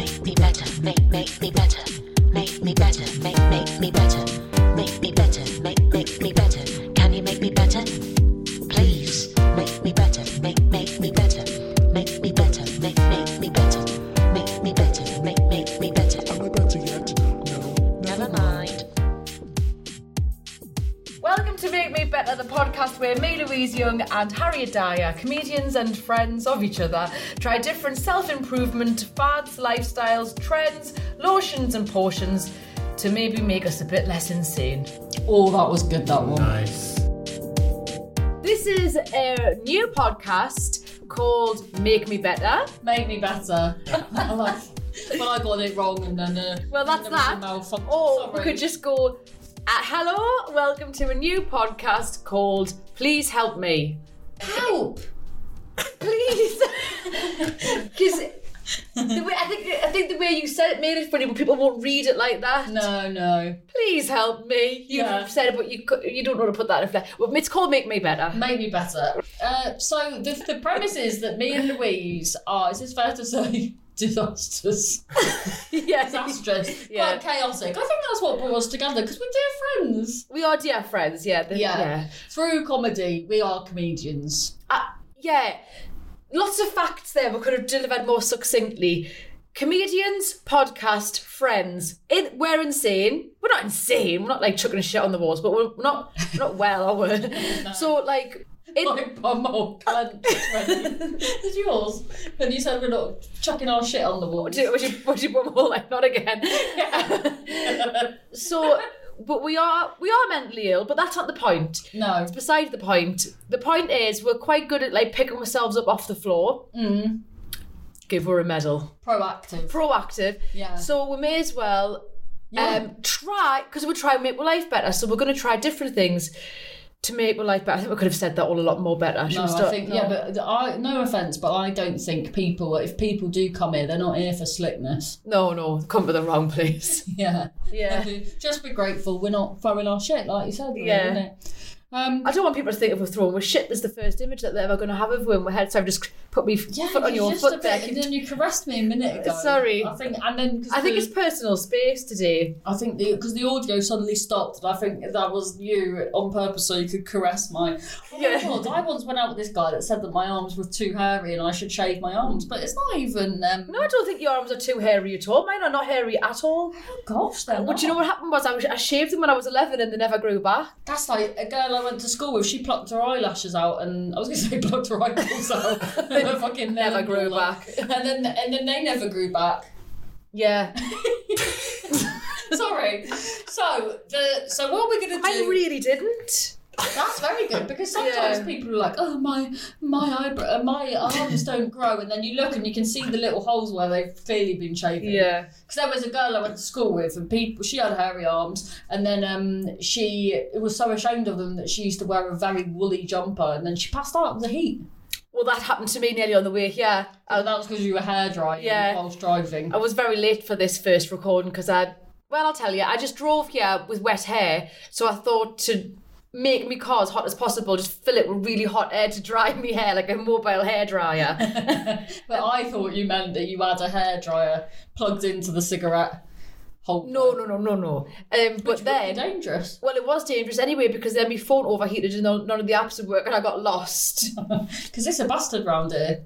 make me better, make make me better, make me better, make make me better, make me better, make make me better. Podcast where me, Louise Young, and Harriet Dyer, comedians and friends of each other, try different self improvement fads, lifestyles, trends, lotions, and portions to maybe make us a bit less insane. Oh, that was good, that one. Nice. This is a new podcast called Make Me Better. Make me better. I like when I got it wrong and then. Uh, Well, that's there that. malfunction. Or we could just go, uh, hello, welcome to a new podcast called Please Help Me. help. Please. Because the way I think I think the way you said it made it funny, but people won't read it like that. No, no. Please help me. You've Yeah. said it, but you you don't know to put that in flesh. Well, it's called Make Me Better. Make me better. Uh, so the, the premise is that me and Louise are. Is this fair to say? Disasters, yeah. disastrous, Yeah. quite chaotic. I think that's what brought us together because we're dear friends. We are dear friends, yeah. the- Yeah. yeah. Through comedy, we are comedians. Uh, yeah. Lots of facts there we could have delivered more succinctly. Comedians, podcast, friends. In, we're insane. We're not insane. We're not like chucking shit on the walls, but we're not we're not well, are we? So like in, My bum all clenched. ready. Yours? When you said we're not chucking our shit on the wall. Would you, would you, would you like not again? so, but we are we are mentally ill, but that's not the point. no. It's beside the point, the point is we're quite good at like picking ourselves up off the floor. Mm. Give her a medal. Proactive. Proactive. Yeah. So we may as well Yeah. um, try because we're trying to make our life better. So we're going to try different things to make our life better. I think we could have said that all a lot more better. Should No, we I start- think yeah, but I no offense, but I don't think people if people do come here, they're not here for slickness. no, no, come to the wrong place. Yeah, Yeah. Just be grateful we're not throwing our shit like you said. Really, Yeah. Um, I don't want people to think if we're throwing with shit. There's the first image that they're ever going to have of her in my head. So I've just put me yeah, foot on your foot there. and then you caressed me a minute ago. Sorry. I think, and then I think it's personal space today. I think because the audio suddenly stopped, and I think that was you on purpose so you could caress my. Oh Yeah. my god! I once went out with this guy that said that my arms were too hairy and I should shave my arms, but it's not even. Um, No, I don't think your arms are too hairy at all. Mine are not hairy at all. oh gosh, they're But you know what happened was I, was I shaved them when I was 11 and they never grew back. That's like a girl I went to school with. She plucked her eyelashes out, and I was going to say plucked her eyeballs out. they were fucking Never grew back. and then and then they never grew back. Yeah. Sorry. So the so what we're going to do? I really didn't. That's very good because sometimes Yeah. people are like, "Oh, my my eyebrow, uh, my arms don't grow," and then you look and you can see the little holes where they've clearly been shaven. Yeah. Because there was a girl I went to school with, and people she had hairy arms, and then um she was so ashamed of them that she used to wear a very woolly jumper, and then she passed out of the heat. Well, that happened to me nearly on the way here. Oh, that was because you were hair drying Yeah. whilst driving. I was very late for this first recording because I, well, I'll tell you, I just drove here with wet hair. So I thought to make me car as hot as possible, just fill it with really hot air to dry my hair like a mobile hair dryer. but I thought you meant that you had a hair dryer plugged into the cigarette holder. no, no, no, no, no. Um, but Which then. dangerous. Well, it was dangerous anyway because then my phone overheated and none of the apps would work and I got lost. Because it's a bastard round here.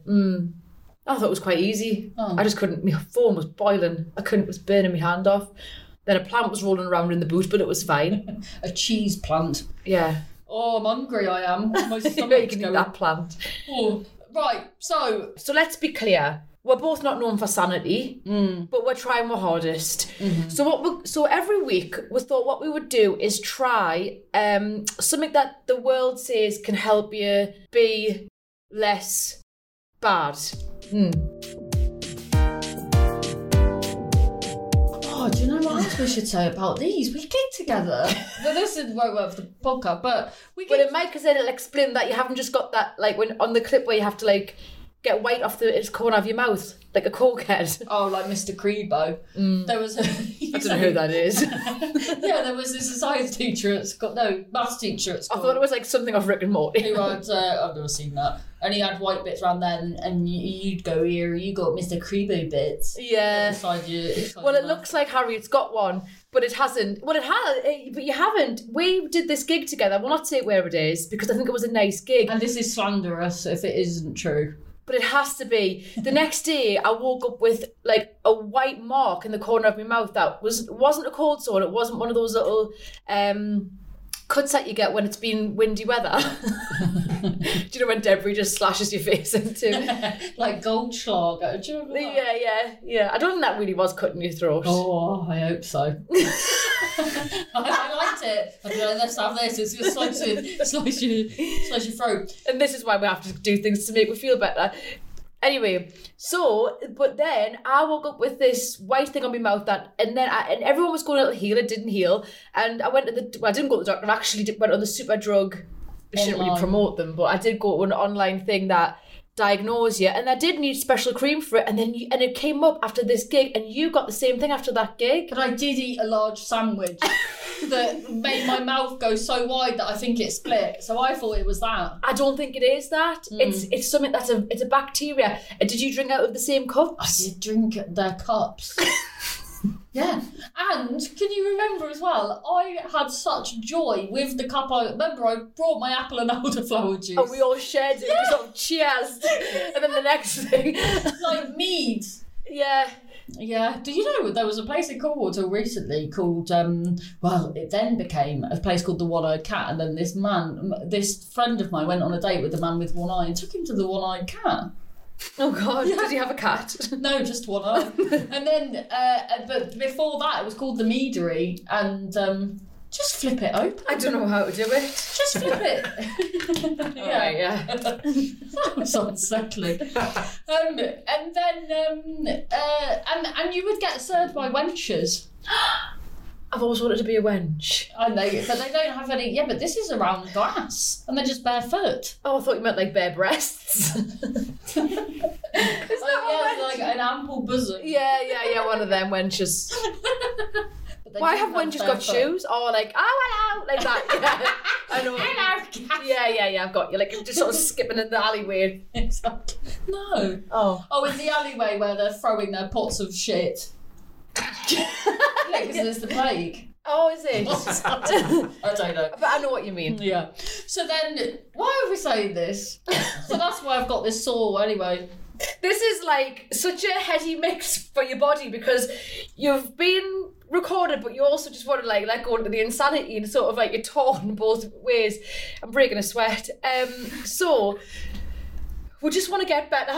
I thought it was quite easy. Oh. I just couldn't. My phone was boiling. I couldn't. It was burning my hand off. Then a plant was rolling around in the boot, but it was fine. A cheese plant. Yeah, Oh, I'm hungry. I am. My you can eat that plant. Oh, right. So So let's be clear. We're both not known for sanity, but we're trying our hardest. So what? We, so every week we thought what we would do is try um, something that the world says can help you be less bad. Hmm. Oh, do you know what else we should say about these? We gig together. well, this is won't work for the podcast, but we it might, because then it'll explain that you haven't just got that like when on the clip where you have to like get white off the it's corner of your mouth like a cokehead. Oh, like Mr. Crebo. There was a. Mm. I don't know who that is. yeah, there was this science teacher at school. No, maths teacher at school. I thought it was like something off Rick and Morty. who had, uh, I've never seen that. And he had white bits around then, and you'd go here, you got Mr. Crebo bits. Yeah. Inside your, inside Well, your it mouth. looks like Harriet's got one, but it hasn't. Well, it has, but you haven't. We did this gig together. We'll not say where it is because I think it was a nice gig, And this is slanderous if it isn't true. But it has to be. The next day, I woke up with like a white mark in the corner of my mouth that was wasn't a cold sore. It wasn't one of those little um, cuts that you get when it's been windy weather. Do you know when debris just slashes your face into? like Goldschlager. Uh, do you remember that? Yeah, yeah, yeah. I don't think that really was cutting your throat. Oh, I hope so. I, I liked it. I'd be let's have this. It's just slice your, slice your, slice your throat. and this is why we have to do things to make me feel better. Anyway, so but then I woke up with this white thing on my mouth that, and then I, and everyone was going, it'll heal. It didn't heal, and I went to the. Well, I didn't go to the doctor. I actually did, went on the Superdrug. I shouldn't really promote them, but I did go to an online thing that diagnosed you, and I did need special cream for it. And then you, and it came up after this gig, and you got the same thing after that gig. But I did eat a large sandwich that made my mouth go so wide that I think it split. So I thought it was that. I don't think it is that. Mm. It's it's something that's a it's a bacteria. Uh, did you drink out of the same cup? I did drink their cups. yeah. And can you remember as well, I had such joy with the cup. I remember I brought my apple and elderflower juice. And we all shared it. We sort of cheers. and then the next thing, like mead. yeah. Yeah. Do you know there was a place in Cornwall till recently called um well it then became a place called the One Eyed Cat and then this man this friend of mine went on a date with the man with one eye and took him to the One Eyed Cat. Oh God, did he have a cat? No, just one eye. and then uh but before that it was called the Meadery and um just flip it open. I don't know how to do it. Just flip it. Yeah, yeah. that was unsettling. Um, and then um, uh, and and you would get served by wenches. I've always wanted to be a wench. And they, but they don't have any. Yeah, but this is around glass, and they're just barefoot. Oh, I thought you meant like bare breasts. Is that Oh, yeah, like an ample bosom. yeah, yeah, yeah, one of them wenches. But Why have wenches got shoes? Oh, like, oh, hello, like that. Yeah, I know. Hello. Yeah, yeah, yeah, I've got you. Like, just sort of skipping in the alleyway. Exactly. No. Oh. Oh, in the alleyway where they're throwing their pots of shit. Yeah, because there's the plague. Oh, is it? I don't know. but I know what you mean. Yeah. So then, why are we saying this? so that's why I've got this sore anyway. This is like such a heady mix for your body because you've been recorded, but you also just want to like let go into the insanity and sort of like you're torn both ways. I'm breaking a sweat. Um, so we just want to get better.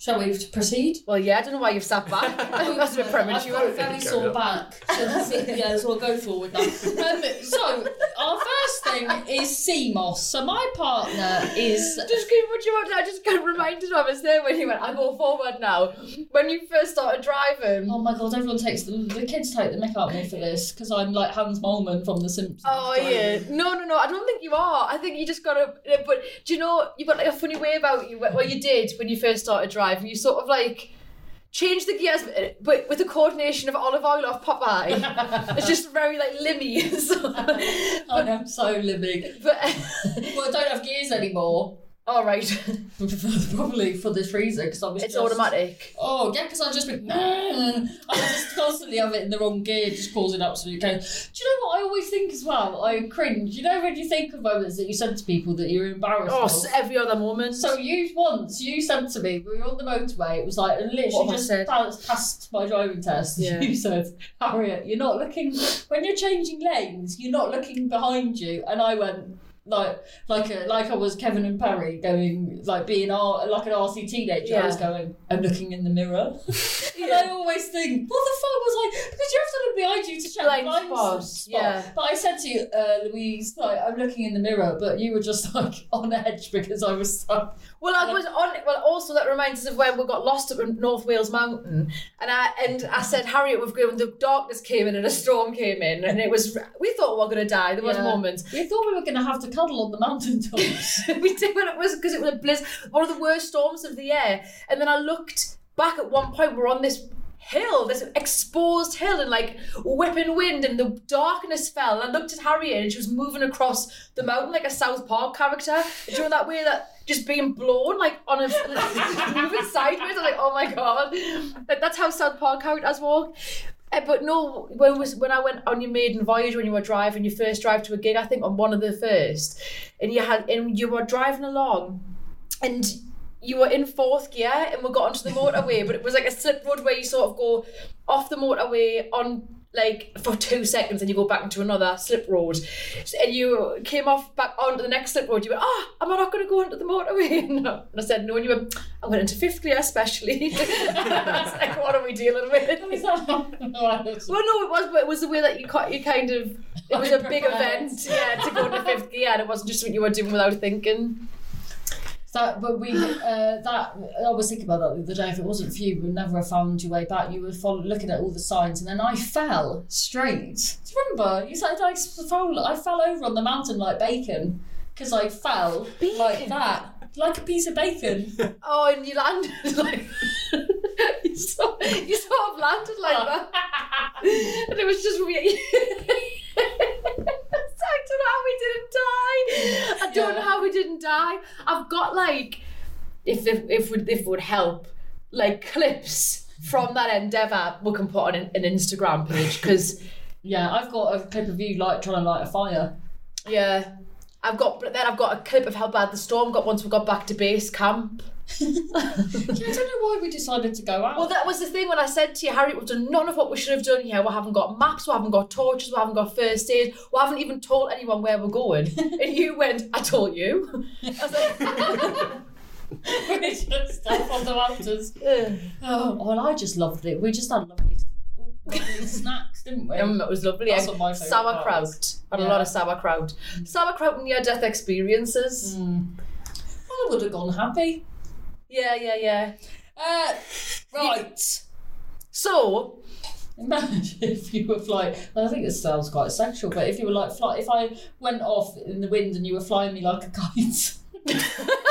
Shall we proceed? well, yeah, I don't know why you've sat back. That's a bit premature. I've got a very sore back. So that's it. Yeah, so we'll go forward now. Um, so, our first thing is sea moss. So, my partner is. Just keep what you want. I just got reminded of us there when you went. I go forward now. When you first started driving. Oh my god, everyone takes the, the kids take the mick out of me for this because I'm like Hans Moleman from The Simpsons. Oh yeah, no, no, no. I don't think you are. I think you just gotta. But do you know you've got like a funny way about you? What you did when you first started driving, you sort of like change the gears, uh, but with the coordination of olive oil off Popeye. it's just very like limmy. so, oh, I am so living. but Well, I don't have gears anymore. All right, Probably for this reason because I was it's just, automatic. Oh, yeah, because I just been. I just constantly have it in the wrong gear, just causing absolute chaos. Do you know what I always think as well? I cringe. You know when you think of moments that you said to people that you're embarrassed Oh, of? every other moment. So you once you said to me we were on the motorway. It was like literally just said? passed, passed my driving test. Yeah. You said, Harriet, you're not looking when you're changing lanes. You're not looking behind you. And I went like like a, like I was Kevin and Perry going like being R, like an RC teenager. I was going. I'm looking in the mirror. And I always think, what the fuck was I? Because you have to look behind you to check Blind blind spots, spot. yeah. But I said to you, uh, Louise, like, I'm looking in the mirror, but you were just like on edge because I was so. Well, I was on. Well, also that reminds us of when we got lost up in North Wales Mountain, and I and I said, Harriet, we've gone. the darkness came in and a storm came in, and it was we thought we were going to die. There was Yeah. moments. We thought we were going to have to a cuddle on the mountaintops. we did when it was because it was a blizzard, one of the worst storms of the year. And then I looked back at one point, we're on this hill, this exposed hill, and like whipping wind, and the darkness fell. And I looked at Harriet, and she was moving across the mountain like a South Park character. And you know that way that just being blown like on a moving sideways. I'm like, oh my god, like, that's how South Park characters walk. Uh, but no, when was when I went on your maiden voyage when you were driving your first drive to a gig, I think on one of the first, and you had and you were driving along, and you were in fourth gear and we got onto the motorway, but it was like a slip road where you sort of go off the motorway on like for two seconds and you go back into another slip road. And you came off back onto the next slip road. You went, oh, am I not going to go onto the motorway? No. And I said, no. And you went, I went into fifth gear especially. I was like, what are we dealing with? Is that not- Well, no, it was, but it was the way that you. You kind of, it was a big event, yeah, to go into fifth gear, and it wasn't just what you were doing without thinking. That, but we, uh, that I was thinking about that the other day. If it wasn't for you, we would never have found your way back. You were follow, looking at all the signs, and then I fell straight. Do you remember? You said I fell. I fell over on the mountain like bacon because I fell like that, like a piece of bacon. Oh, and you landed like you, sort, you sort of landed like that, and it was just weird. I don't know how we didn't die. I don't know how we didn't die. I've got like, if if if would if would help, like clips from that endeavour we can put on an, an Instagram page because Yeah, I've got a clip of you like trying to light a fire. yeah. I've got, then I've got a clip of how bad the storm got once we got back to base camp. Yeah, I don't know why we decided to go out. Well, that was the thing when I said to you, Harry, we've done none of what we should have done here. We haven't got maps, we haven't got torches, we haven't got first aid, we haven't even told anyone where we're going. and you went, I told you. I was like, we just stuff on the mountains. "Ugh." Oh, well, I just loved it. We just had lovely, lovely snacks, didn't we? um, it was lovely. That's what my sauerkraut. Had a lot of sauerkraut. Sauerkraut near death experiences. Mm. Well, I would have gone happy. Yeah, yeah, yeah. Uh, right. So, Imagine if you were flying. I think this sounds quite sexual, but if you were like fly, if I went off in the wind and you were flying me like a kite.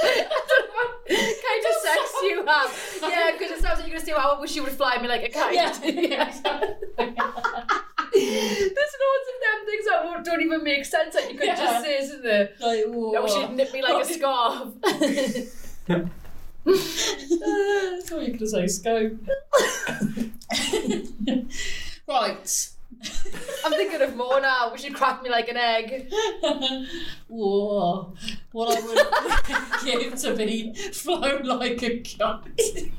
kind of sex you have. Yeah, because it sounds like you're going to say, well, I wish you would fly me like a kite. Yeah. There's loads of them things that won't, don't even make sense that you could Yeah. just say, isn't there? like, I wish you'd nip me like a scarf. I thought you could say scope. right. I'm thinking of more now. Wish you'd crack me like an egg. Whoa. What I would give to be flown like a kite.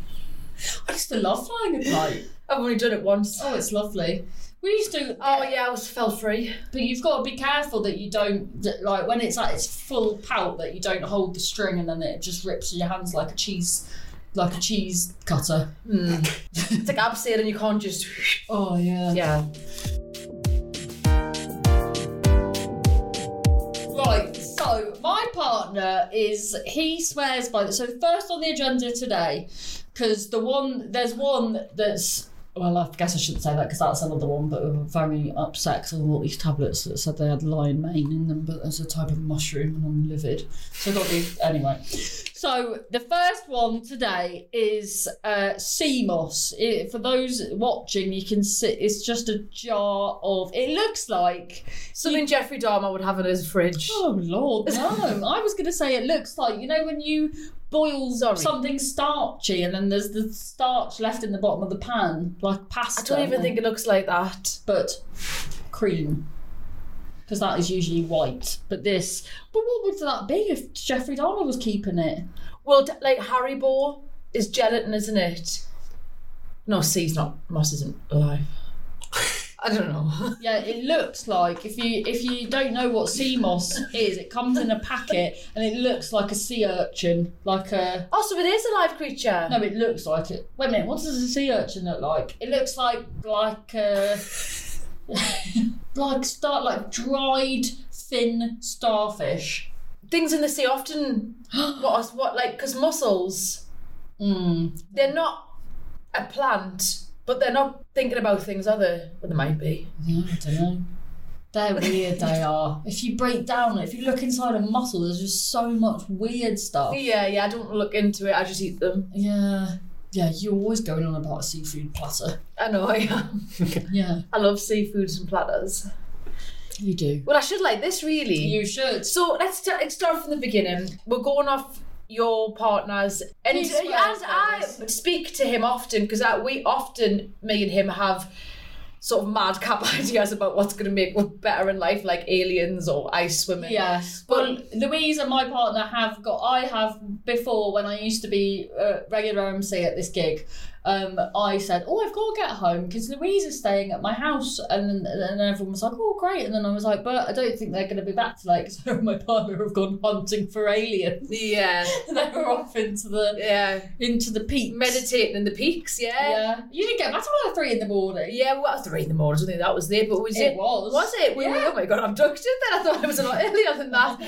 I used to love flying a kite. I've only done it once. Oh, it's lovely. We used to. Oh yeah, I was fell free. But you've got to be careful that you don't that, like when it's at its full pout that you don't hold the string and then it just rips in your hands like a cheese, like a cheese cutter. Hmm. It's like abseil and you can't just. Oh yeah. Yeah. Right. So my partner is he swears by the so first on the agenda today because the one there's one that's. Well, I guess I shouldn't say that because that's another one, but we were very upset because bought these tablets that said they had lion mane in them, but there's a type of mushroom and I'm livid. So I got these anyway. So the first one today is uh, sea moss. It, for those watching, you can see it's just a jar of. It looks like Something Jeffrey Dahmer would have in his fridge. Oh Lord, no! I was going to say it looks like you know when you boil Sorry. something starchy and then there's the starch left in the bottom of the pan, like pasta. I don't even think it looks like that. but cream, because that is usually white. But this, but what would that be if Jeffrey Dahmer was keeping it? Well, like Harry Haribo is gelatin, isn't it? No, C's not. Moss isn't alive. I don't know. Yeah, it looks like if you if you don't know what sea moss is, it comes in a packet and it looks like a sea urchin, like a Oh, so it is a live creature. No, it looks like it. Wait a minute, what does a sea urchin look like? It looks like like uh, like start like dried thin starfish. Things in the sea often. what? else- What? Like because mussels, Mm. they're not a plant, But they're not thinking about things, are they? But they might be. Yeah, I don't know. They're weird, they are. If you break down, if you look inside a muscle, there's just so much weird stuff. Yeah, yeah. I don't look into it. I just eat them. Yeah. Yeah, you're always going on about a seafood platter. I know. I am. Yeah, I love seafoods and platters. you do. Well, I should like this really. You should. So let's st- let's start from the beginning. We're going off your partners, and, He swears and by I speak to him often because we often, me and him, have sort of madcap ideas about what's going to make us better in life, like aliens or ice swimming. Yes. Well, Louise and my partner have got. I have before when I used to be a regular MC at this gig. Um, I said, "Oh, I've got to get home because Louise is staying at my house," and and everyone was like, "Oh, great!" And then I was like, "But I don't think they're going to be back tonight because her and my partner have gone hunting for aliens. yeah, they were off into the yeah. into the peaks. Meditating in the peaks. Yeah. Yeah, you didn't get back till like three in the morning. Yeah, well, three in the morning. I don't think that was there, but was It it? was. Was it? We were, oh my god, abducted then. I thought it was a lot earlier than that.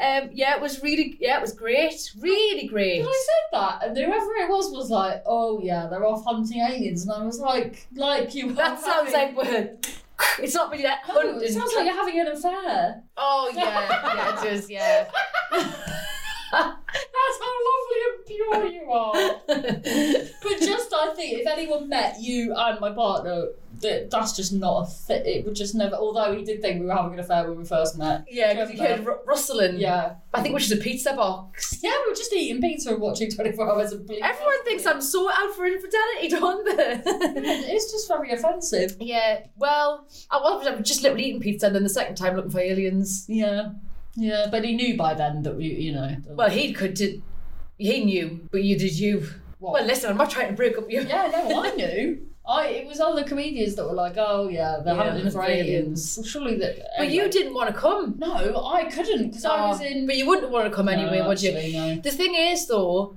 Um, yeah, it was really, yeah, it was great. Really great. And I said that, and whoever it was was like, "Oh yeah, they're off hunting aliens," and I was like, "Like you." That sounds having- like we're. It's not really that No, it sounds like you're having an affair. Oh yeah, yeah, it does. Yeah. That's how lovely and pure you are. But if anyone met you and my partner, that that's just not a fit. It would just never. Although he did think we were having an affair when we first met. yeah, because you heard ru- rustling. Yeah, I think which is a pizza box. yeah, we were just eating pizza and watching Twenty Four Hours of Bleak. Everyone thinks I'm so out for infidelity, don't they? It's just very offensive. yeah. Well, I was just literally eating pizza, and then the second time looking for aliens. Yeah, yeah, but he knew by then that we, you know. Well, he could did. He knew, but you did you. What? Well, listen, I'm not trying to break up you. Yeah, no, I knew. I it was other comedians that were like, oh yeah, they're Yeah, aliens. aliens. Well, surely that. But you didn't want to come. No, I couldn't because I was Oh, in. But you wouldn't want to come anyway, No, would you? no. The thing is, though,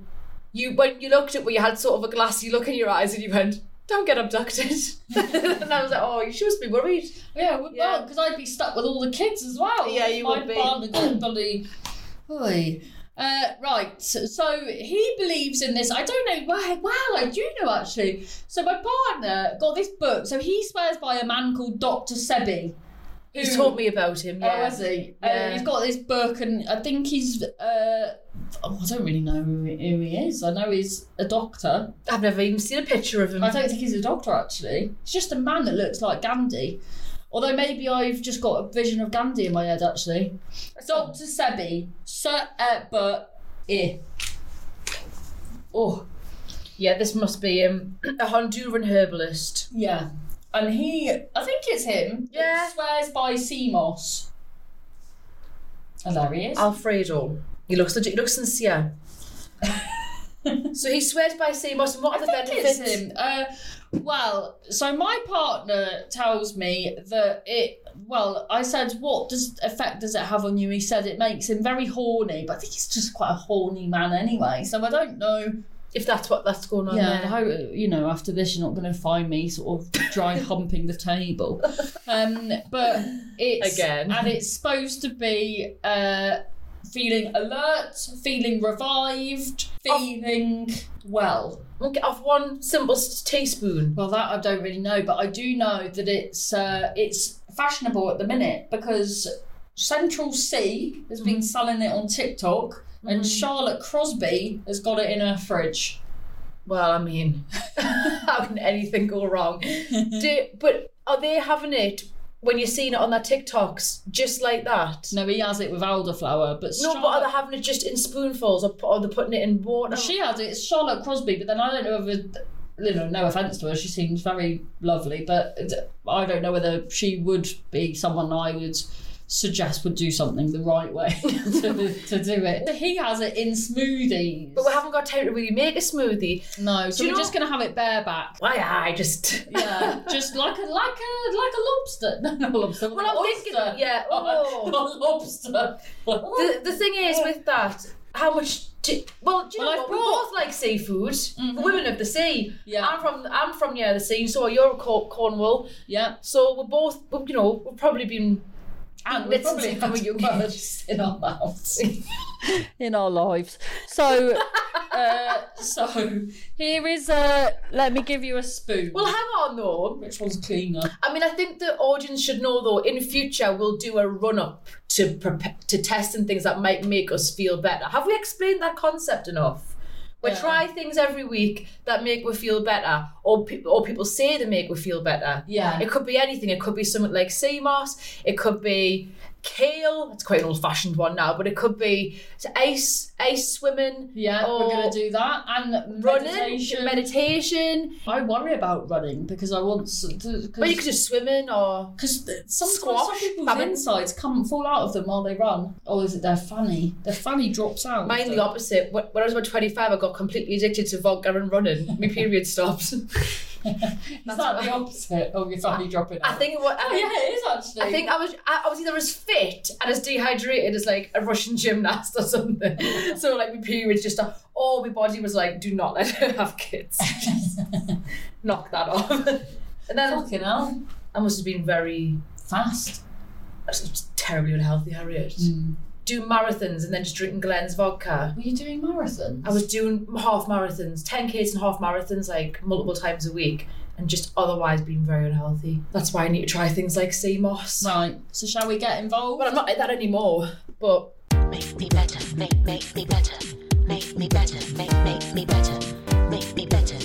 you when you looked at where you had sort of a glassy look in your eyes, and you went, "Don't get abducted," and I was like, "Oh, you should be worried." Yeah, well, Yeah. because I'd be stuck with all the kids as well. Yeah, you My would be. got bloody. Oy. Uh, right, so, so he believes in this. I don't know. Well, well, I do know actually. So my partner got this book. So he swears by a man called Doctor Sebi. He's taught me about him. Oh, Yeah. he? Yeah. Uh, he's got this book, and I think he's. Uh, oh, I don't really know who he is. I know he's a doctor. I've never even seen a picture of him. I don't think he's a doctor actually. He's just a man that looks like Gandhi. Although maybe I've just got a vision of Gandhi in my head actually. Doctor Sebi, Sir, but eh. Oh, Yeah, this must be um, a Honduran herbalist. yeah. And he, I think it's him. Yeah. Swears by sea moss. And there he is. Alfredo. He looks legit. He looks sincere. so he swears by sea moss. And what are the benefits? it's him. Uh, well, so my partner tells me that it. Well, I said, what does effect does it have on you? He said it makes him very horny, but I think he's just quite a horny man anyway. So I don't know. If that's what that's going on yeah, how you know after this you're not going to find me sort of dry humping the table. Um, but it's Again. and it's supposed to be uh, feeling alert, feeling revived, feeling well. Off one simple teaspoon. Well, that I don't really know, but I do know that it's uh, it's fashionable at the minute because Central Cee has been selling it on TikTok, and Charlotte Crosby has got it in her fridge. Well, I mean, how can anything go wrong? Do, but are they having it when you're seeing it on their TikToks just like that? No, he has it with elderflower, but No, but are they having it just in spoonfuls or, or are they putting it in water? she has it. It's Charlotte Crosby, but then I don't know if. You know, no offense to her, she seems very lovely, but I don't know whether she would be someone I would suggest would do something the right way to, to do it. He has it in smoothies. but we haven't got time to really make a smoothie. No, so we're know- just gonna have it bareback. Why, I just. Yeah, just like a like a like a lobster. No, not a lobster. Well, I'm oyster. thinking, yeah, Oh, a lobster. the, the thing is with that, how much. T- well, do you Well, know I've what? We brought- both like seafood. Mm-hmm. The women of the sea. Yeah. I'm from I'm from near the sea, so you're Cor- Cornwall. yeah, So we're both, you know, we've probably been. And we Bits probably and have pieces a young words in our mouths, in our lives. So uh, so here is a. Let me give you a spoon. Well, hang on though. Which one's cleaner? I mean, I think the audience should know though. In future, we'll do a run up to prepare, to testing things that might make us feel better. Have we explained that concept enough? We Yeah. try things every week that make we feel better, or pe- or people say they make we feel better. Yeah. It could be anything. It could be something like sea moss. It could be kale. It's quite an old fashioned one now, but it could be ice ice swimming. Yeah, we're gonna do that and running, meditation. meditation. I worry about running because I want to. But you could just swimming or Because Squash, some people's insides come fall out of them while they run. Or is it their fanny? Their fanny drops out. Mine So- the opposite. When when I was about 25, I got completely addicted to vodka and running. My period stopped. Is that the opposite of your fanny dropping out? I think it was, I Oh, yeah, it is actually. I think I was I, I was either as fit and as dehydrated as like a Russian gymnast or something. so like my periods just oh my body was like, do not let her have kids. Knock that off. and then Fucking hell. I must have been very Fast. I was terribly unhealthy, Harriet. Mm. Do marathons and then just drinking Glen's vodka. Were you doing marathons? I was doing half marathons, 10Ks and half marathons like multiple times a week and just otherwise being very unhealthy. That's why I need to try things like sea moss. Right, so shall we get involved? Well, I'm not like that anymore, but Make me better, make make me better, make me better, make make me better, make me better,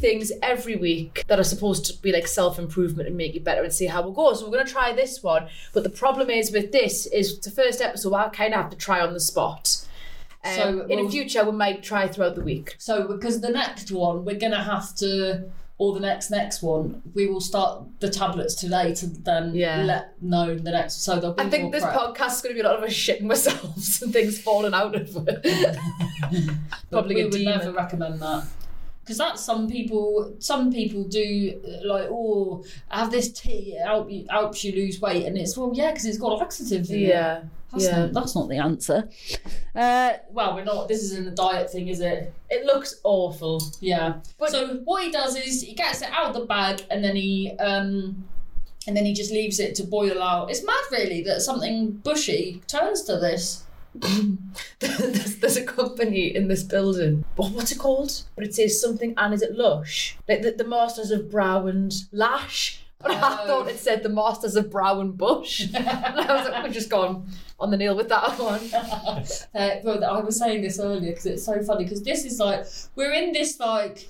things every week that are supposed to be like self improvement and make you better and see how it goes. So we're going to try this one, but the problem is with this is the first episode. I kind of have to try on the spot. Um, So in the future, we might try throughout the week. So, because the next one, we're going to have to, or the next next one, we will start the tablets today to then Yeah. let know the next. So there'll be I think this prep. podcast is going to be a lot of us shitting ourselves and things falling out of it. Probably we would demon. never recommend that. Because that's some people. Some people do like, oh, have this tea. It help you, helps you lose weight, and it's well, yeah, because it's got laxatives in it. yeah. That's, yeah. not, that's not the answer. Uh, well, we're not. This isn't a diet thing, is it? It looks awful. Yeah. But- so what he does is he gets it out of the bag and then he um and then he just leaves it to boil out. It's mad really that something bushy turns to this. there's, there's a company in this building. What, what's it called? But it says something, and is it Lush? Like the, the Masters of Brow and Lash. But I Oh. thought it said the Masters of Brow and Bush. and I was like, we've just gone on the nail with that one. Uh, but I was saying this earlier because it's so funny because this is like we're in this like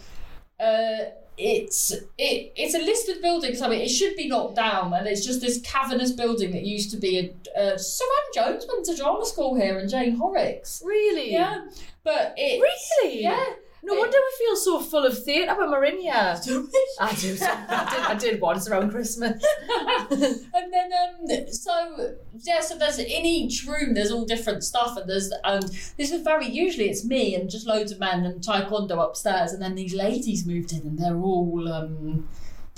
uh it's it it's a listed building so it should be knocked down and it's just this cavernous building that used to be a uh, Suranne Jones went to drama school here and Jane Horrocks Really? yeah but it Really? yeah No wonder we feel so full of theatre when we're in here. I do. I did, I did once around Christmas. and then um so yeah so there's in each room there's all different stuff and there's and this is very usually it's me and just loads of men and taekwondo upstairs and then these ladies moved in and they're all um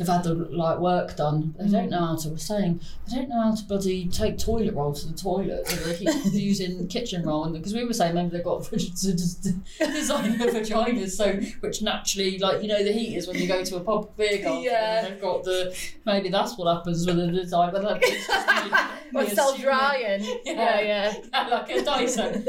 they've had the like work done they don't know how to we're saying they don't know how to bloody take toilet roll to the toilet so they keep using kitchen roll and because we were saying maybe they've got to just design their vaginas so which naturally like you know the heat is when you go to a pub beer garden Yeah. and they've got the maybe that's what happens with the design but that's just me- me Or assuming. self drying. Yeah. Yeah, yeah. like a Dyson.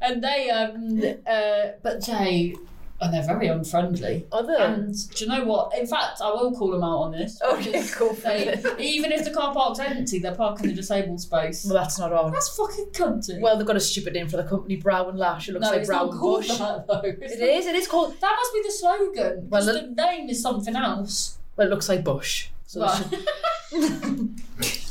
and they, um, uh, but they, and they're very unfriendly. Other. And do you know what? In fact, I will call them out on this. Okay, cool. They, even if the car park's empty, they're parking the disabled space. well, that's not on. That's fucking cunty. Well, they've got a stupid name for the company, Brow and Lash. It looks no, like it's Brow not and called Bush. that though. It is. It is called. That must be the slogan. Well, Well, the- name is something else. Well, it looks like Bush. So they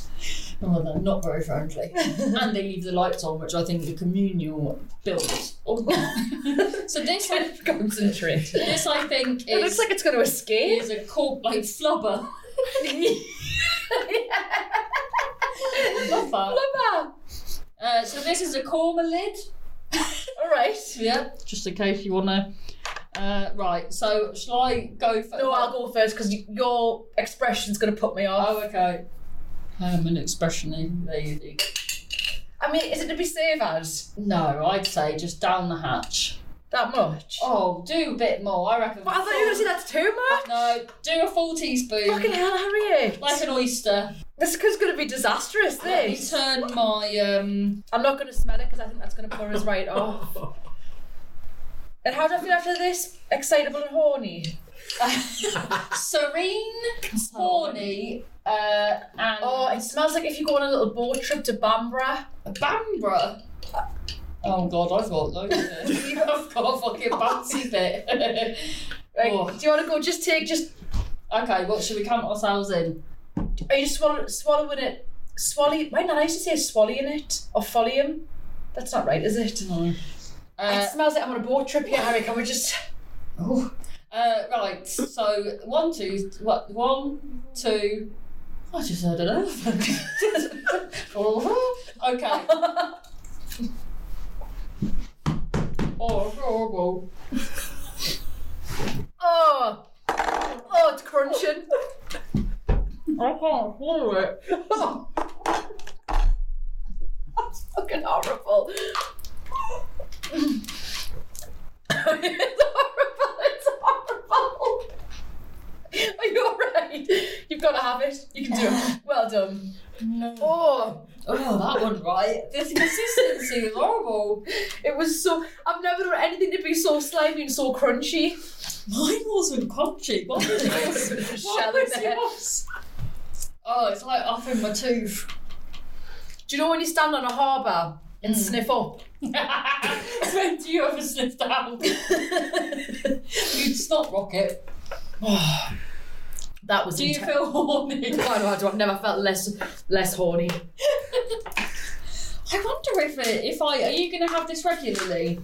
Well, they're not very friendly. and they leave the lights on, which I think the communal builds. Oh. so this, I, concentrate. this I think It looks like it's going to escape. is a cork like flubber. That. Flubber. Uh, so this is a korma lid. All right. Yeah, just in case you want to. Uh, right, so shall I go first? No, I'll go first because your expression's going to put me off. Oh, okay. An expression lady. I mean, is it to be safe as? No, I'd say just down the hatch. That much? Oh, do a bit more. I reckon. But I thought you were going to say that's too much. No, do a full teaspoon. Fucking hell, Harriet. like an oyster. This is going to be disastrous, Let me this. turn my um. I'm not going to smell it because I think that's going to pour us right off. And how do I feel after this? Excitable and horny? serene, horny, uh, and Oh, it smells like if you go on a little boat trip to Bambra. Bambra. Oh god, I've got loads. I've got a fucking fancy bit. Like, Oh. do you want to go? Just take, just. okay, what should we count ourselves in? Are you just swallow, swallowing it? Swallow. Why not? I used to say swallowing it or follium. That's not right, is it? No. Uh, it smells like I'm on a boat trip here, Harry. Can we just. oh. Uh, right, so one, two, what? One, two. I just heard elephant. okay. Oh. Oh! Oh, it's crunching. I can't swallow it. That's fucking horrible. It's horrible. Are you alright? You've got to have it. You can do it. Well done. No. Oh, Oh, that one right. This consistency is horrible. it was so. I've never done anything to be so slimy and so crunchy. Mine wasn't crunchy. What was? Shell What was yours? Oh, it's like off in my tooth. Do you know when you stand on a harbour and Mm. sniff up? when do you ever sniff down? You'd stop rocket. that was Do you feel horny? No, no, I don't. I've never felt less less horny. I wonder if it, if I are you going to have this regularly?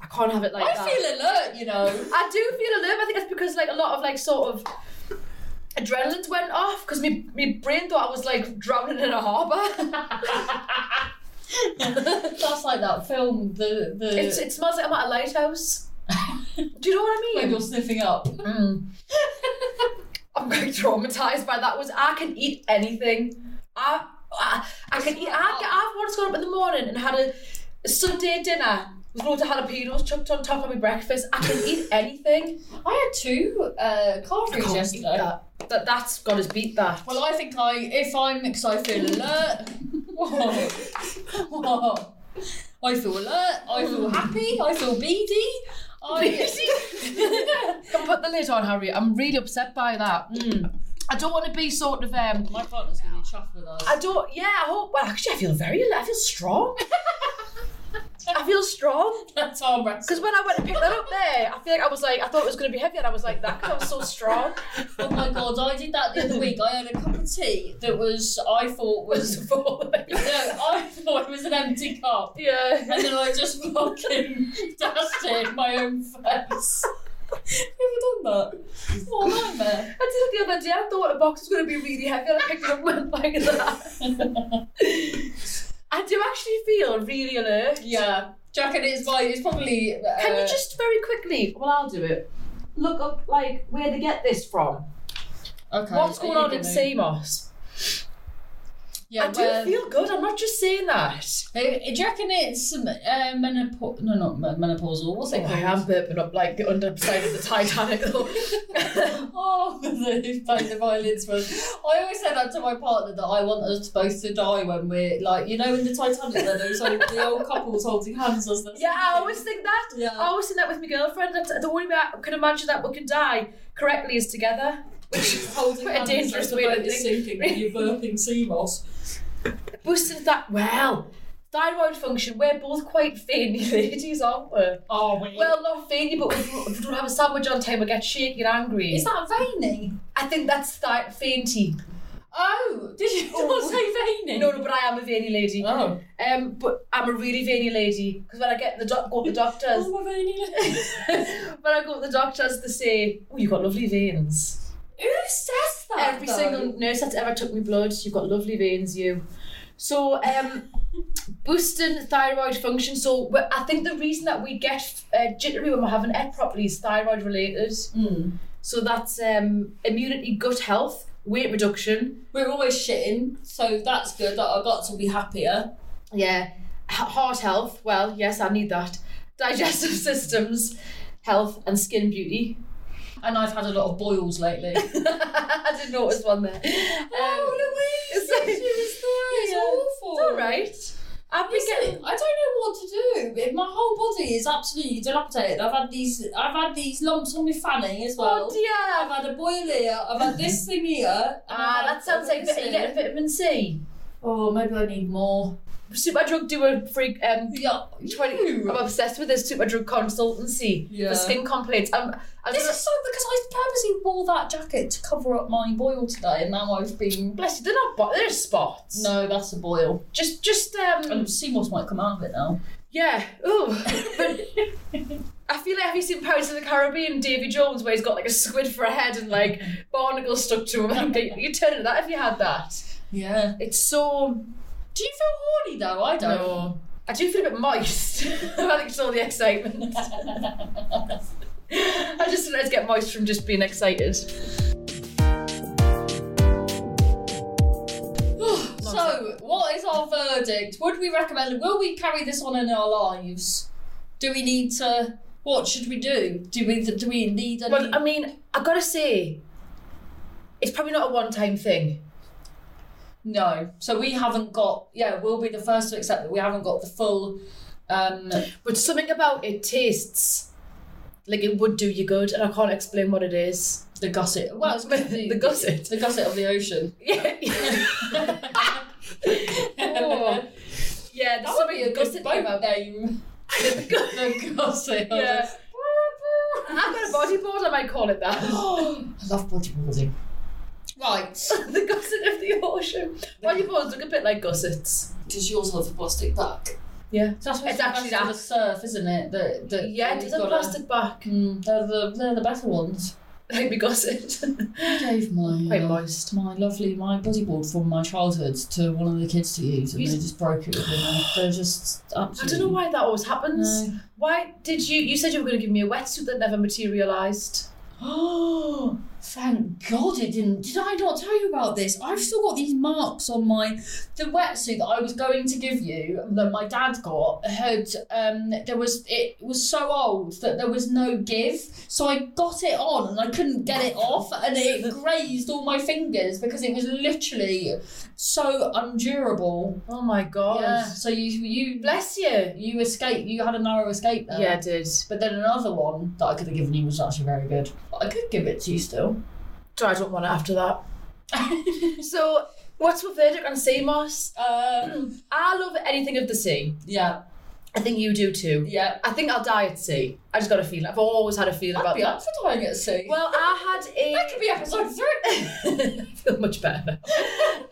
I can't have it like that. I that. feel alert, you know. I do feel alert. I think that's because like a lot of like sort of adrenaline's went off because my my brain thought I was like drowning in a harbour. That's like that film. The the It's, it smells like I'm at a lighthouse. Do you know what I when mean? you're sniffing up. Mm. I'm very traumatized by that. Was I can eat anything. I I, I can eat. I, I've once got up in the morning and had a, a Sunday dinner with loads of jalapenos chucked on top of my breakfast. I can eat anything. I had two uh, car I foods can't eat yesterday. that. that. That's got us beat that. Well, I think I, if I'm, because I feel alert. Whoa. Whoa. I feel alert. I feel happy. I feel beady. I. Can put the lid on, Harry. I'm really upset by that. Mm. I don't want to be sort of um. My partner's gonna be chuffed with us. I don't. Yeah, I hope. Well, actually, I feel very. I feel strong. I feel strong That's wrestle. because when I went to pick that up there, I feel like I was like I thought it was going to be heavy, and I was like that because I was so strong. Oh my god, I did that the other week. I had a cup of tea that was, I thought was, full. no, I thought it was an empty cup. yeah. And then I just fucking dashed it in my own face. You ever done that? What a nightmare. I did it the other day. I thought the box was going to be really heavy, and I picked it up went like that. I do actually feel really alert. yeah. Jack and it's my, it's probably. Uh, Can you just very quickly? Well, I'll do it. Look up like where they get this from. Okay. What's going on in sea moss? Yeah, I do where- feel good. I'm not just saying that. Uh, Do you reckon it's um, uh, menopause? No, not me- menopausal. What's it Oh, called? I am burping up like the underside of the Titanic. though. Oh, playing the violins for I always say that to my partner that I want us both to die when we're like, you know, in the Titanic, there those old, the old couples holding hands as they're yeah, I always think that. Yeah. I always think that with my girlfriend. That's the only way I can imagine that we can die correctly is together. Holding Quite a dangerous as the way to boat is sinking and you're burping sea moss. Boosting that well. Thyroid function. We're both quite veiny ladies, aren't we? Oh, wait. Well, not veiny, but if we don't have a sandwich on time, we get shaky and angry. is that veiny? I think that's th- fainty. Oh, did you Oh. not say veiny? No, no, but I am a veiny lady. Oh. Um, but I'm a really veiny lady because when I get the doc- go to the doctors, Oh, my veiny lady. when I go to the doctors, they say, "Oh, you've got lovely veins." Who says that? Every though? single nurse that's ever took me blood, you've got lovely veins, you. So, um, boosting thyroid function. So, I think the reason that we get uh, jittery when we're having ate properly is thyroid related. Mm. So that's um, immunity, gut health, weight reduction. We're always shitting, so that's good. That our guts will be happier. Yeah, H- heart health. Well, yes, I need that. digestive systems, health, and skin beauty. And I've had a lot of boils lately. I didn't notice one there. Um, Louise, it's- it's yeah, awful. It's all right. I've been getting. I don't know what to do. My whole body is absolutely dilapidated. I've had these. I've had these lumps on my fanny as well. Oh dear. I've had a boil here. I've had this thing here. Ah, I've that sounds like you getting vitamin C. Oh, maybe I need more. Superdrug do a free um. Yeah. 20, you. I'm obsessed with this Superdrug consultancy Yeah. for skin complaints. I'm, I This is so because I purposely wore that jacket to cover up my boil today, and now I've been. bless you. They're not. Bo- they're spots. No, that's a boil. Just, just um. And sea moss might come out of it now. Yeah. Ooh. But I feel like have you seen Pirates of the Caribbean, Davy Jones, where he's got like a squid for a head and like barnacles stuck to him? And you turn into that if you had that. Yeah. It's so. Do you feel horny though? I don't. No. I do feel a bit moist. I think it's all the excitement. I just sometimes get moist from just being excited. So, what is our verdict? Would we recommend? Will we carry this on in our lives? Do we need to? What should we do? Do we do we need any? Well, I mean, I gotta say, it's probably not a one-time thing. No. So we haven't got. Yeah, we'll be the first to accept that we haven't got the full. Um, But something about it tastes like it would do you good, and I can't explain what it is. the gusset. Well, it's The gusset. The gusset of the ocean. Yeah. oh. Yeah, there's That would be a gusset boat about name. the the gusset. Yeah. I've got a bodyboard, I might call it that. I love bodyboarding. Right. the gusset of the ocean. Bodyboards look a bit like gussets. Does yours have a plastic back? Yeah. So that's It's actually the that. surf, isn't it? The, the, Yeah, it does a got plastic back. Mm, they're the they're the better ones. Like me gusset. I gave my Quite uh, moist. my lovely my bodyboard from my childhood to one of the kids to use, and You- they just broke it with me. They're just I absolutely. don't know why that always happens. No. Why did you? You said you were going to give me a wetsuit that never materialised. Oh, thank God it didn't. Did I not tell you about this? I've still got these marks on my the wetsuit that I was going to give you that my dad got had um there was it was so old that there was no give. So I got it on and I couldn't get it off and it grazed all my fingers because it was literally so undurable. Oh my god. Yeah. So you you Bless you. you escaped you had a narrow escape there. Yeah, I did. But then another one that I could have given you was actually very good. But I could give it to you still. So I don't want it after that. So, what's my verdict on sea moss? um, I love anything of the sea. yeah, I think you do too. yeah. I think I'll die at sea. I just got a feeling. I've always had a feeling I'd about be that. up for dying at sea. Well, I had a. that could be episode three. I feel much better.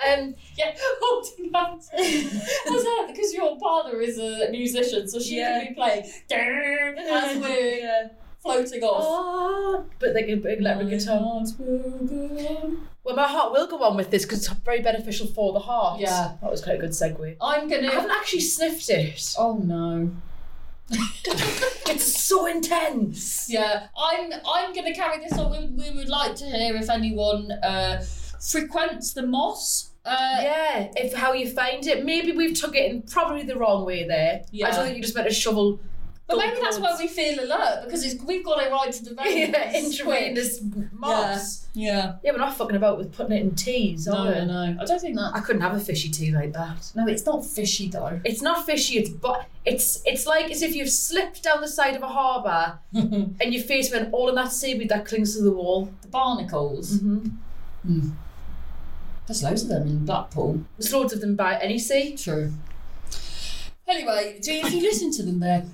Um, yeah, holding hands. Because your partner is a musician, so she Yeah. can be playing yeah. Floating off. Oh, but they can big electric guitar. heart will go on. Well, my heart will go on with this because it's very beneficial for the heart. Yeah. that was quite a good segue. I'm gonna. I haven't actually sniffed it. Oh no. It's so intense. Yeah, I'm I'm gonna carry this on. We, we would like to hear if anyone uh, frequents the moss. Uh, Yeah, if how you find it, maybe we've took it in probably the wrong way there. Yeah. I don't think you just meant to shovel. But maybe that's why we feel alert because it's, we've got it right to the veins. yeah, quick. intravenous moss. Yeah. Yeah. we're not fucking about with putting it in teas, No, are we? no, no. I don't think that. I couldn't have a fishy tea like that. No, it's not fishy though. It's not fishy. It's but it's it's like as if you've slipped down the side of a harbour and your face went all in that seaweed that clings to the wall. The barnacles. Mm-hmm. There's loads of them in Blackpool. There's loads of them by any sea. True. Anyway, do you, if you listen to them there,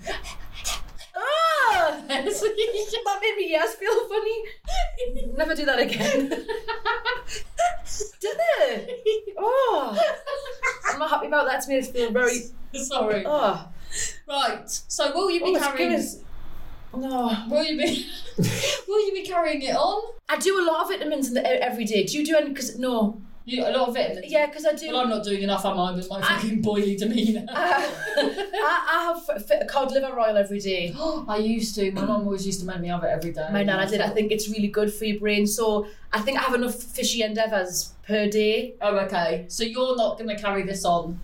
Ah, that made me yes feel funny. Never do that again. Did it? Oh, I'm not happy about that. It's made us feel very. sorry. Oh, Right. So will you be oh carrying? goodness. No, Will you be? will you be carrying it on? I do a lot of vitamins in the, every day. Do you do any? Because no, You a lot of vitamins. yeah, because I do. Well, I'm not doing enough, am I, with my I- fucking boily demeanour? Uh, I, I have f- f- cod liver oil every day. I used to. My mum always used to make me have it every day. My nana I did. I think it's really good for your brain. So I think I have enough fishy endeavours per day. Oh, okay. So you're not going to carry this on.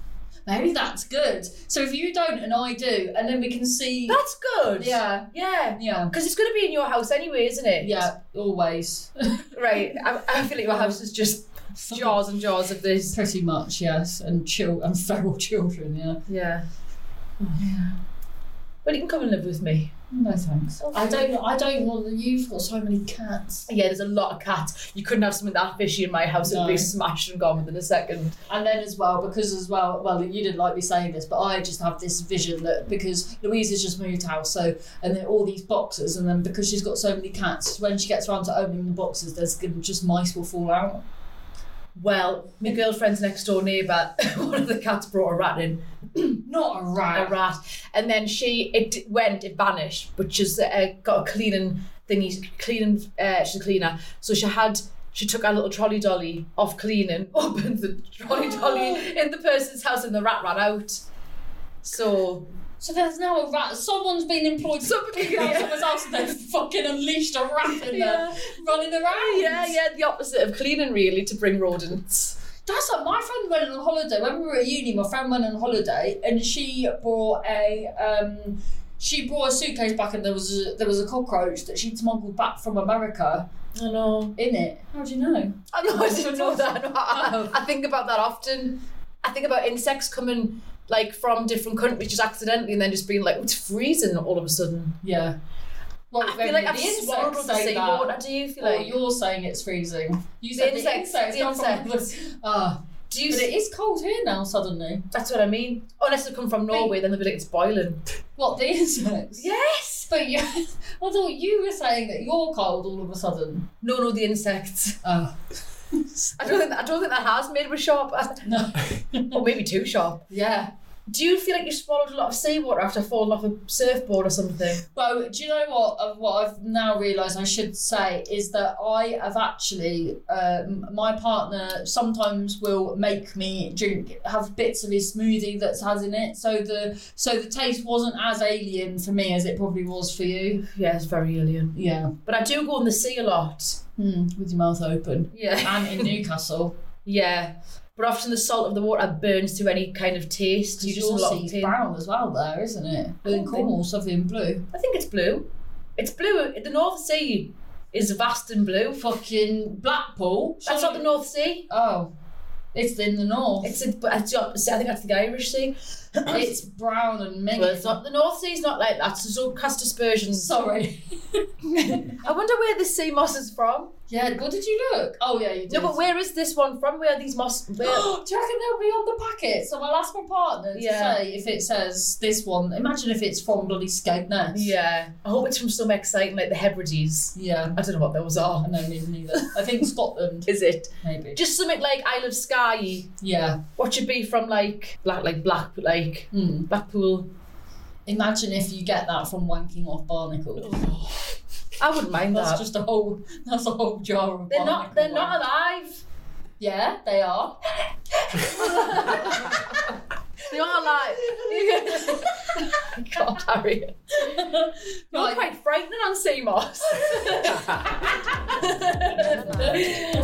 maybe that's good. So if you don't and I do, and then we can see. That's good. Yeah. Yeah. Yeah. Because it's going to be in your house anyway, isn't it? Yeah, always. Right. I, I feel like your house is just jars and jars of this. Pretty much, yes. And chill and feral children, yeah. Yeah. yeah. Well, you can come and live with me. No thanks. I don't I don't want you've got so many cats. Yeah, there's a lot of cats. You couldn't have something that fishy in my house. It'd be smashed and gone within a second. And then as well, because as well, well, you didn't like me saying this, but I just have this vision that because Louise has just moved house, so and then all these boxes, and then because she's got so many cats, when she gets around to opening the boxes, there's just mice will fall out. Well, my girlfriend's next door neighbour, one of the cats brought a rat in. Not a rat. a rat. and then she it went, it vanished, but she's uh, got a cleaning thingy, cleaning. Uh, she's a cleaner, so she had. She took our little trolley dolly off cleaning, opened the trolley dolly in the person's house, and the rat ran out. So So there's now a rat. Someone's been employed to Somebody- pick out someone's house and they've fucking unleashed a rat in there, running around. yeah, yeah, the opposite of cleaning really to bring rodents. That's like my friend went on holiday. When we were at uni, my friend went on holiday and she brought a um, she brought a suitcase back and there was a, there was a cockroach that she'd smuggled back from America I know. in it. How do you know? I know. I didn't know that. I, I think about that often. I think about insects coming like from different countries just accidentally and then just being like it's freezing all of a sudden. Yeah. Well, I feel like I've insects swallowed the seawater. Do you feel Or like? you're saying it's freezing. You The said the insects, insects, the insects. the. Ah, Do you? but it is cold here now. Suddenly, That's what I mean. Unless they come from Norway, then they'll be like it's boiling. what the insects? Yes. But you, I thought you were saying that you're cold all of a sudden. No, no, the insects. Oh. I don't think I don't think that has made me sharp, No. or maybe too sharp. yeah. Do you feel like you swallowed a lot of seawater after falling off a surfboard or something? Well, do you know what? Of what I've now realised I should say is that I have actually, um, my partner sometimes will make me drink, have bits of his smoothie that has in it. So the so the taste wasn't as alien for me as it probably was for you. Yeah, it's very alien. Yeah. But I do go in the sea a lot. Hmm, with your mouth open. Yeah. And in Newcastle, yeah. But often the salt of the water burns to any kind of taste. You just lot of brown as well there, isn't it? But in Cornwall, something blue. I think it's blue. It's blue. The North Sea is vast and blue. Fucking Blackpool. That's not the North Sea. Oh, it's in the north. It's, a, it's. I think that's the Irish Sea. It's brown and mingy. Well, it's not. The North Sea's not like that. It's all cast aspersions. Sorry. I wonder where this sea moss is from. yeah, what did you look? Oh, yeah, you did. No, but where is this one from? Where are these moss? Where? Do you reckon they'll be on the packet? So I'll ask my partner to Yeah. say if it says this one. Imagine if it's from bloody Skegness. yeah. I hope it's from some exciting like the Hebrides. Yeah. I don't know what those are. I know, neither, neither. I think Scotland, Is it maybe. just something like Isle of Skye? Yeah. What should be from like black, like black, like Hmm. Blackpool? Imagine if you get that from wanking off barnacles. I wouldn't mind That's that. That's just a whole. That's a whole jar of. they're not. They're wank. not alive. Yeah, they are. They are alive. God, Harriet. You're Right. quite frightening on sea moss.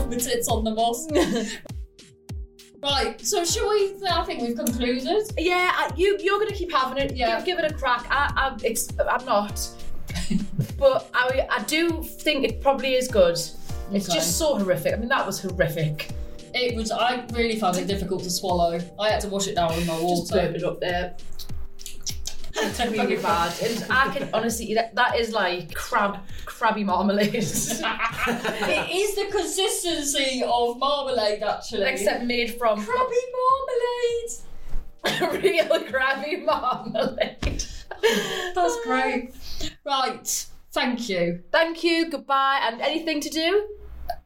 the tits on the moss. Right, so shall we? I think we've concluded. yeah, I, you you're gonna keep having it. Yeah. Give, give it a crack. I, I it's I'm not, but I I do think it probably is good. It's Okay. just so horrific. I mean, that was horrific. It was. I really found it difficult to swallow. I had to wash it down with my Just water. burp it up there. It's really bad. And I can honestly, that, that is like crab, crabby marmalade. it is the consistency of marmalade, actually. Except made from crabby marmalade. real crabby marmalade. That's great. Right. Thank you. Thank you, goodbye, and anything to do?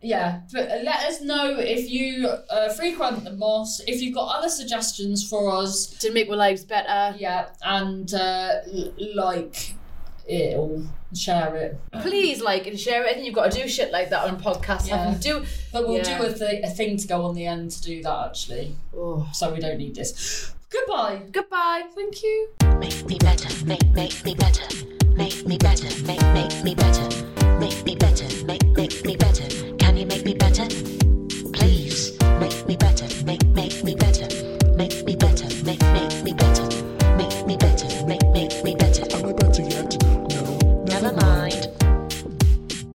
Yeah, but let us know if you uh, frequent the mosque, If you've got other suggestions for us, To make our lives better. yeah, and uh, l- like it or share it. Please like and share it. I think you've got to do shit like that on podcasts. Yeah. Have you do? But we'll Yeah. do a, th- a thing to go on the end to do that actually, Oh. so we don't need this. Goodbye. Goodbye. Thank you. Make me better, make make me better, make me better, make make me better, Makes me better. make me better,